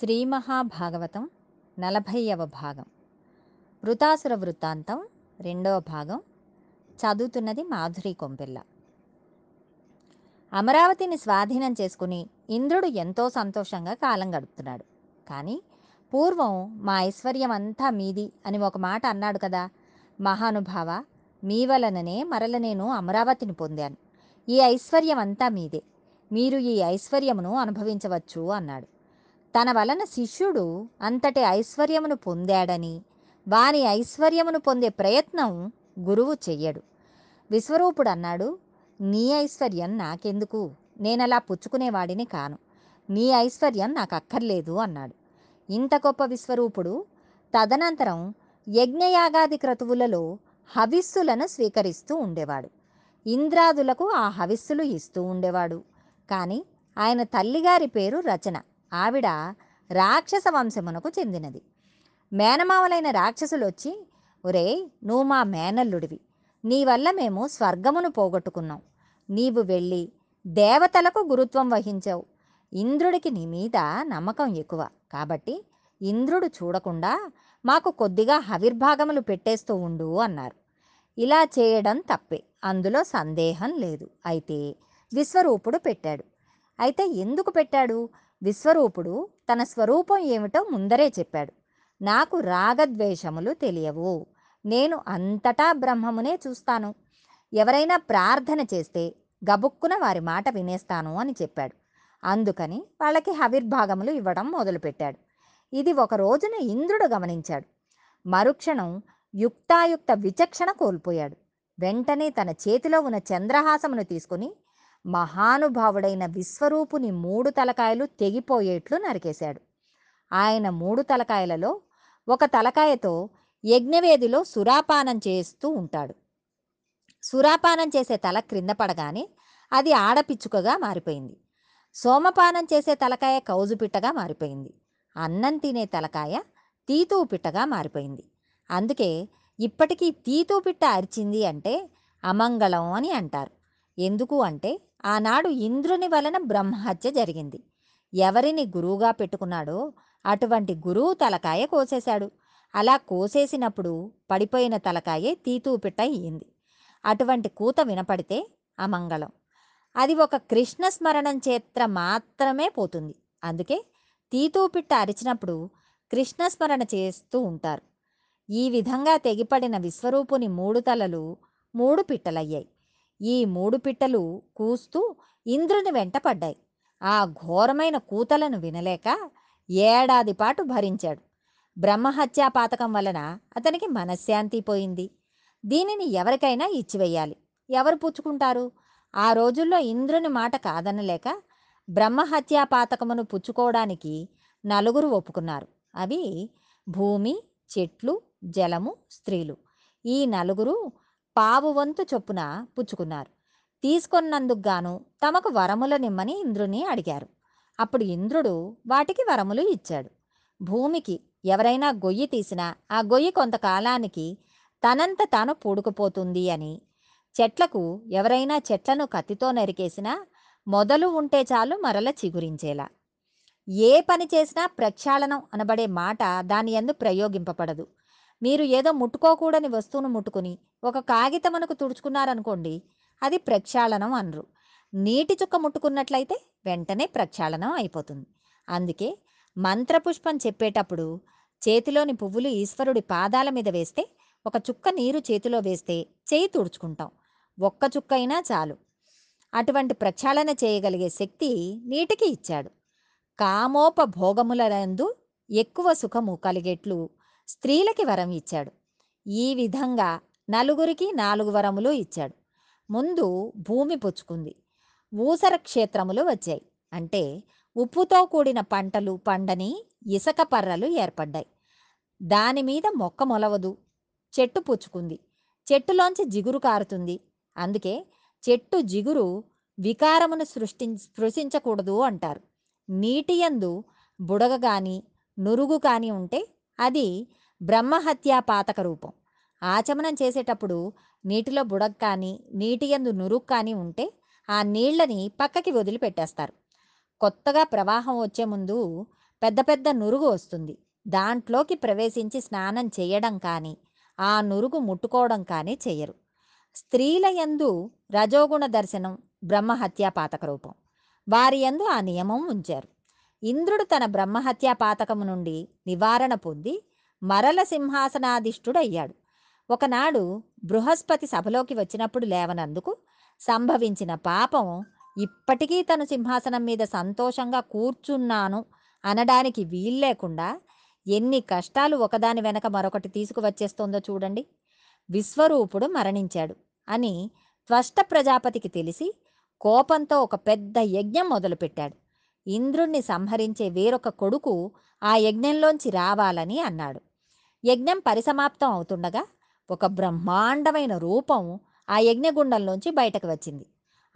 శ్రీ మహాభాగవతం నలభైవ భాగం. వృతాసుర వృత్తాంతం రెండవ భాగం. చదువుతున్నది మాధురి కొంపెల్ల. అమరావతిని స్వాధీనం చేసుకుని ఇంద్రుడు ఎంతో సంతోషంగా కాలం గడుపుతున్నాడు. కానీ పూర్వం మా ఐశ్వర్యం అంతా మీది అని ఒక మాట అన్నాడు కదా. మహానుభావ మీ వలననే మరల నేను అమరావతిని పొందాను. ఈ ఐశ్వర్యం అంతా మీదే. మీరు ఈ ఐశ్వర్యమును అనుభవించవచ్చు అన్నాడు. తన వలన శిష్యుడు అంతటి ఐశ్వర్యమును పొందాడని వాని ఐశ్వర్యమును పొందే ప్రయత్నం గురువు చెయ్యడు. విశ్వరూపుడు అన్నాడు నీ ఐశ్వర్యం నాకెందుకు? నేనలా పుచ్చుకునేవాడిని కాను. నీ ఐశ్వర్యం నాకు అక్కర్లేదు అన్నాడు. ఇంత గొప్ప విశ్వరూపుడు తదనంతరం యజ్ఞయాగాది క్రతువులలో హవిస్సులను స్వీకరిస్తూ ఉండేవాడు. ఇంద్రాదులకు ఆ హవిస్సులు ఇస్తూ ఉండేవాడు. కానీ ఆయన తల్లిగారి పేరు రచన. ఆవిడ రాక్షస వంశమునకు చెందినది. మేనమావలైన రాక్షసులు వచ్చి ఒరే నువ్వు మా మేనల్లుడివి. నీ వల్ల మేము స్వర్గమును పోగొట్టుకున్నాం. నీవు వెళ్ళి దేవతలకు గురుత్వం వహించావు. ఇంద్రుడికి నీ మీద నమ్మకం ఎక్కువ. కాబట్టి ఇంద్రుడు చూడకుండా మాకు కొద్దిగా హవిర్భాగములు పెట్టేస్తూ ఉండు అన్నారు. ఇలా చేయడం తప్పే. అందులో సందేహం లేదు. అయితే విశ్వరూపుడు పెట్టాడు. అయితే ఎందుకు పెట్టాడు? విశ్వరూపుడు తన స్వరూపం ఏమిటో ముందరే చెప్పాడు. నాకు రాగద్వేషములు తెలియవు. నేను అంతటా బ్రహ్మమునే చూస్తాను. ఎవరైనా ప్రార్థన చేస్తే గబుక్కున వారి మాట వినేస్తాను అని చెప్పాడు. అందుకని వాళ్ళకి హవిర్భాగములు ఇవ్వడం మొదలుపెట్టాడు. ఇది ఒక రోజున ఇంద్రుడు గమనించాడు. మరుక్షణం యుక్తాయుక్త విచక్షణ కోల్పోయాడు. వెంటనే తన చేతిలో ఉన్న చంద్రహాసమును తీసుకుని మహానుభావుడైన విశ్వరూపుని మూడు తలకాయలు తెగిపోయేట్లు నరికేశాడు. ఆయన మూడు తలకాయలలో ఒక తలకాయతో యజ్ఞవేదిలో సురాపానం చేస్తూ ఉంటాడు. సురాపానం చేసే తల క్రింద పడగానే అది ఆడపిచ్చుకగా మారిపోయింది. సోమపానం చేసే తలకాయ కౌజుపిట్టగా మారిపోయింది. అన్నం తినే తలకాయ తీతూ పిట్టగా మారిపోయింది. అందుకే ఇప్పటికీ తీతూ పిట్ట అరిచింది అంటే అమంగళం అని అంటారు. ఎందుకు అంటే ఆనాడు ఇంద్రుని వలన బ్రహ్మహత్య జరిగింది. ఎవరిని గురువుగా పెట్టుకున్నాడో అటువంటి గురువు తలకాయ కోసేశాడు. అలా కోసేసినప్పుడు పడిపోయిన తలకాయే తీతూ పిట్ట అయ్యింది. అటువంటి కూత వినపడితే అమంగళం. అది ఒక కృష్ణ స్మరణం చేత్ర మాత్రమే పోతుంది. అందుకే తీతూపిట్ట అరిచినప్పుడు కృష్ణస్మరణ చేస్తూ ఉంటారు. ఈ విధంగా తెగిపడిన విశ్వరూపుని మూడు తలలు మూడు పిట్టలయ్యాయి. ఈ మూడు పిట్టలు కూస్తూ ఇంద్రుని వెంట పడ్డాయి. ఆ ఘోరమైన కూతలను వినలేక ఏడాది పాటు భరించాడు. బ్రహ్మహత్యా పాతకం వలన అతనికి మనశ్శాంతి పోయింది. దీనిని ఎవరికైనా ఇచ్చివేయాలి. ఎవరు పుచ్చుకుంటారు? ఆ రోజుల్లో ఇంద్రుని మాట కాదనలేక బ్రహ్మహత్యా పాతకమును పుచ్చుకోవడానికి నలుగురు ఒప్పుకున్నారు. అవి భూమి చెట్లు జలము స్త్రీలు. ఈ నలుగురు పావు వంతు చొప్పున పుచ్చుకున్నారు. తీసుకొన్నందుకు గాను తమకు వరముల నిమ్మని ఇంద్రుని అడిగారు. అప్పుడు ఇంద్రుడు వాటికి వరములు ఇచ్చాడు. భూమికి ఎవరైనా గొయ్యి తీసినా ఆ గొయ్యి కొంతకాలానికి తనంత తాను పూడుకుపోతుంది అని చెట్లకు ఎవరైనా చెట్లను కత్తితో నరికేసినా మొదలు ఉంటే చాలు మరల చిగురించేలా. ఏ పని చేసినా ప్రక్షాళనం అనబడే మాట దాని ఎందు ప్రయోగింపబడదు. మీరు ఏదో ముట్టుకోకూడని వస్తువును ముట్టుకుని ఒక కాగితమునకు తుడుచుకున్నారనుకోండి అది ప్రక్షాళనం అనరు. నీటి చుక్క ముట్టుకున్నట్లయితే వెంటనే ప్రక్షాళనం అయిపోతుంది. అందుకే మంత్రపుష్పం చెప్పేటప్పుడు చేతిలోని పువ్వులు ఈశ్వరుడి పాదాల మీద వేస్తే ఒక చుక్క నీరు చేతిలో వేస్తే చేయి తుడుచుకుంటాం. ఒక్క చుక్క అయినా చాలు. అటువంటి ప్రక్షాళన చేయగలిగే శక్తి నీటికి ఇచ్చాడు. కామోపభోగములందు ఎక్కువ సుఖము కలిగేట్లు స్త్రీలకి వరం ఇచ్చాడు. ఈ విధంగా నలుగురికి నాలుగు వరములు ఇచ్చాడు. ముందు భూమి పుచ్చుకుంది. ఊసర క్షేత్రములు వచ్చాయి. అంటే ఉప్పుతో కూడిన పంటలు పండని ఇసక పర్రలు ఏర్పడ్డాయి. దాని మీద మొక్క మొలవదు. చెట్టు పుచ్చుకుంది. చెట్టులోంచి జిగురు కారుతుంది. అందుకే చెట్టు జిగురు వికారమును సృష్టి స్పృశించకూడదు అంటారు. నీటి యందు బుడగ కానీ నురుగు కానీ ఉంటే అది బ్రహ్మహత్యా పాతక రూపం ఆచమనం చేసేటప్పుడు నీటిలో బుడగ కానీ నీటి యందు నురుగు కానీ ఉంటే ఆ నీళ్ళని పక్కకి వదిలిపెట్టేస్తారు. కొత్తగా ప్రవాహం వచ్చే ముందు పెద్ద పెద్ద నురుగు వస్తుంది. దాంట్లోకి ప్రవేశించి స్నానం చేయడం కానీ ఆ నురుగు ముట్టుకోవడం కానీ చేయరు. స్త్రీల యందు రజోగుణ దర్శనం బ్రహ్మహత్యా పాతక రూపం వారి యందు ఆ నియమం ఉంచారు. ఇంద్రుడు తన బ్రహ్మహత్యా పాతకము నుండి నివారణ పొంది మరల సింహాసనాధిష్ఠుడయ్యాడు. ఒకనాడు బృహస్పతి సభలోకి వచ్చినప్పుడు లేవనందుకు సంభవించిన పాపం ఇప్పటికీ తను సింహాసనం మీద సంతోషంగా కూర్చున్నాను అనడానికి వీల్లేకుండా ఎన్ని కష్టాలు ఒకదాని వెనక మరొకటి తీసుకువచ్చేస్తోందో చూడండి. విశ్వరూపుడు మరణించాడు అని త్వష్ట ప్రజాపతికి తెలిసి కోపంతో ఒక పెద్ద యజ్ఞం మొదలుపెట్టాడు. ఇంద్రుణ్ణి సంహరించే వేరొక కొడుకు ఆ యజ్ఞంలోంచి రావాలని అన్నాడు. యజ్ఞం పరిసమాప్తం అవుతుండగా ఒక బ్రహ్మాండమైన రూపం ఆ యజ్ఞగుండంలోంచి బయటకు వచ్చింది.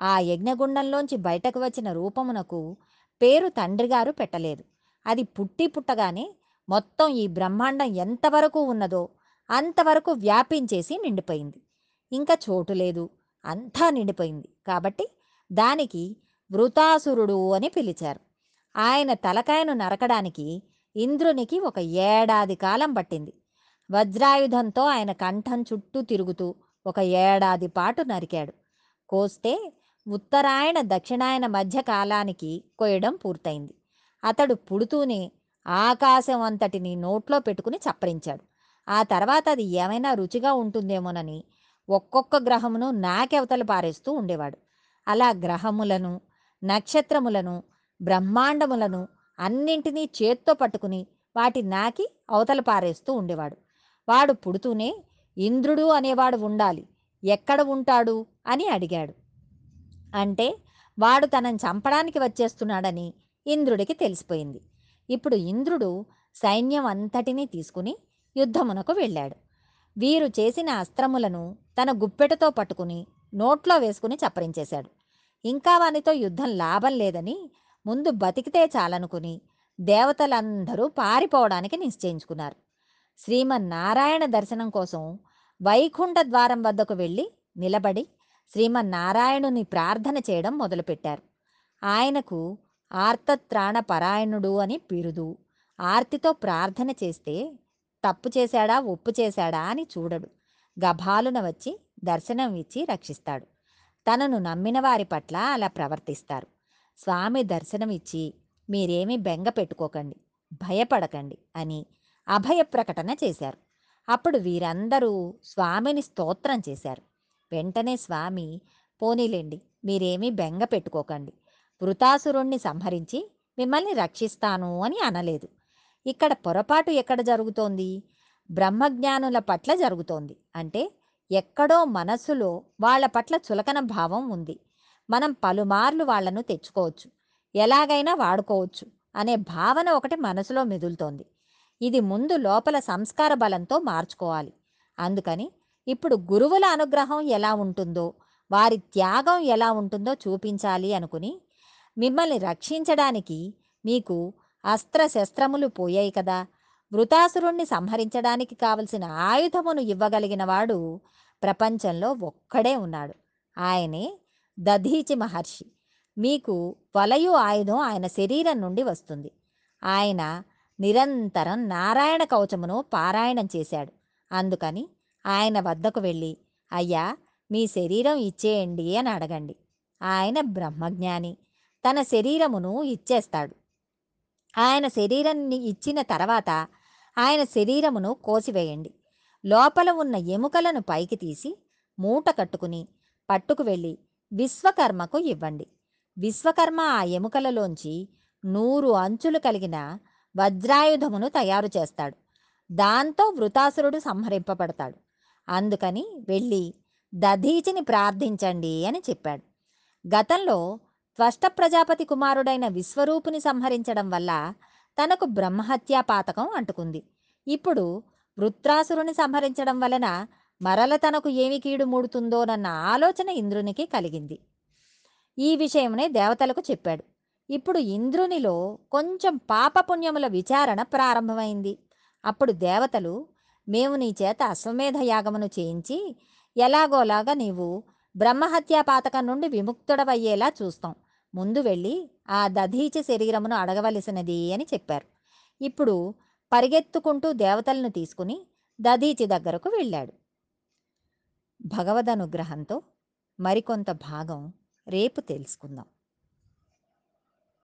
ఆ యజ్ఞగుండంలోంచి బయటకు వచ్చిన రూపమునకు పేరు తండ్రిగారు పెట్టలేదు. అది పుట్టి పుట్టగానే మొత్తం ఈ బ్రహ్మాండం ఎంతవరకు ఉన్నదో అంతవరకు వ్యాపించేసి నిండిపోయింది. ఇంకా చోటు లేదు. అంతా నిండిపోయింది. కాబట్టి దానికి వృతాసురుడు అని పిలిచారు. ఆయన తలకాయను నరకడానికి ఇంద్రునికి ఒక ఏడాది కాలం పట్టింది. వజ్రాయుధంతో ఆయన కంఠం చుట్టూ తిరుగుతూ ఒక ఏడాది పాటు నరికాడు. కోస్తే ఉత్తరాయణ దక్షిణాయన మధ్య కాలానికి కొయ్యడం పూర్తయింది. అతడు పుడుతూనే ఆకాశం అంతటిని నోట్లో పెట్టుకుని చప్పరించాడు. ఆ తర్వాత అది ఏమైనా రుచిగా ఉంటుందేమోనని ఒక్కొక్క గ్రహమును నాకెవతలు పారేస్తూ ఉండేవాడు. అలా గ్రహములను నక్షత్రములను బ్రహ్మాండములను అన్నింటినీ చేత్తో పట్టుకుని వాటి నాకి అవతల పారేస్తూ ఉండేవాడు. వాడు పుడుతూనే ఇంద్రుడు అనేవాడు ఉండాలి. ఎక్కడ ఉంటాడు? అని అడిగాడు. అంటే వాడు తనని చంపడానికి వచ్చేస్తున్నాడని ఇంద్రుడికి తెలిసిపోయింది. ఇప్పుడు ఇంద్రుడు సైన్యం అంతటినీ తీసుకుని యుద్ధమునకు వెళ్ళాడు. వీరు చేసిన అస్త్రములను తన గుప్పెటతో పట్టుకుని నోట్లో వేసుకుని చప్పరించేశాడు. ఇంకా వానితో యుద్ధం లాభం లేదని ముందు బతికితే చాలనుకుని దేవతలందరూ పారిపోవడానికి నిశ్చయించుకున్నారు. శ్రీమన్నారాయణ దర్శనం కోసం వైకుంఠ ద్వారం వద్దకు వెళ్ళి నిలబడి శ్రీమన్నారాయణుని ప్రార్థన చేయడం మొదలుపెట్టారు. ఆయనకు ఆర్తత్రాణ పరాయణుడు అని బిరుదు ఆర్తితో ప్రార్థన చేస్తే తప్పు చేశాడా ఒప్పు చేశాడా అని చూడడు. గభాలున వచ్చి దర్శనం ఇచ్చి రక్షిస్తాడు. తనను నమ్మిన వారి పట్ల అలా ప్రవర్తిస్తారు. స్వామి దర్శనం ఇచ్చి మీరేమీ బెంగ పెట్టుకోకండి భయపడకండి అని అభయ ప్రకటన చేశారు. అప్పుడు వీరందరూ స్వామిని స్తోత్రం చేశారు. వెంటనే స్వామి పోనీలేండి మీరేమీ బెంగ పెట్టుకోకండి వృతాసురుణ్ణి సంహరించి మిమ్మల్ని రక్షిస్తాను అని అనలేదు. ఇక్కడ పొరపాటు ఎక్కడ జరుగుతోంది? బ్రహ్మజ్ఞానుల పట్ల జరుగుతోంది అంటే ఎక్కడో మనసులో వాళ్ళ పట్ల చులకన భావం ఉంది. మనం పలుమార్లు వాళ్ళను తెచ్చుకోవచ్చు. ఎలాగైనా వాడుకోవచ్చు అనే భావన ఒకటి మనసులో మెదులుతోంది. ఇది ముందు లోపల సంస్కార బలంతో మార్చుకోవాలి. అందుకని ఇప్పుడు గురువుల అనుగ్రహం ఎలా ఉంటుందో వారి త్యాగం ఎలా ఉంటుందో చూపించాలి అనుకుని మిమ్మల్ని రక్షించడానికి మీకు అస్త్ర శస్త్రములు పోయాయి కదా. వృతాసురుణ్ణి సంహరించడానికి కావలసిన ఆయుధమును ఇవ్వగలిగిన వాడు ప్రపంచంలో ఒక్కడే ఉన్నాడు. ఆయనే దధీచి మహర్షి. మీకు వలయు ఆయుధం ఆయన శరీరం నుండి వస్తుంది. ఆయన నిరంతరం నారాయణ కవచమును పారాయణం చేశాడు. అందుకని ఆయన వద్దకు వెళ్ళి అయ్యా మీ శరీరం ఇచ్చేయండి అని అడగండి. ఆయన బ్రహ్మజ్ఞాని. తన శరీరమును ఇచ్చేస్తాడు. ఆయన శరీరాన్ని ఇచ్చిన తర్వాత ఆయన శరీరమును కోసివేయండి. లోపల ఉన్న ఎముకలను పైకి తీసి మూట కట్టుకుని పట్టుకు వెళ్ళి విశ్వకర్మకు ఇవ్వండి. విశ్వకర్మ ఆ ఎముకలలోంచి నూరు అంచులు కలిగిన వజ్రాయుధమును తయారు చేస్తాడు. దాంతో వృతాసురుడు సంహరింపబడతాడు. అందుకని వెళ్ళి దధీచిని ప్రార్థించండి అని చెప్పాడు. గతంలో త్వష్ట ప్రజాపతి కుమారుడైన విశ్వరూపుని సంహరించడం వల్ల తనకు బ్రహ్మహత్యా పాతకం అంటుకుంది. ఇప్పుడు వృత్రాసురుని సంహరించడం వలన మరల తనకు ఏమి కీడు మూడుతుందోనన్న ఆలోచన ఇంద్రునికి కలిగింది. ఈ విషయమునే దేవతలకు చెప్పాడు. ఇప్పుడు ఇంద్రునిలో కొంచెం పాపపుణ్యముల విచారణ ప్రారంభమైంది. అప్పుడు దేవతలు మేము నీ చేత అశ్వమేధ యాగమును చేయించి ఎలాగోలాగా నీవు బ్రహ్మహత్యా పాతకం నుండి విముక్తుడవయ్యేలా చూస్తాం. ముందు వెళ్ళి ఆ దధీచి శరీరమును అడగవలసినది అని చెప్పారు. ఇప్పుడు పరిగెత్తుకుంటూ దేవతలను తీసుకుని దధీచి దగ్గరకు వెళ్ళాడు. భగవద్ అనుగ్రహంతో మరికొంత భాగం రేపు తెలుసుకుందాం.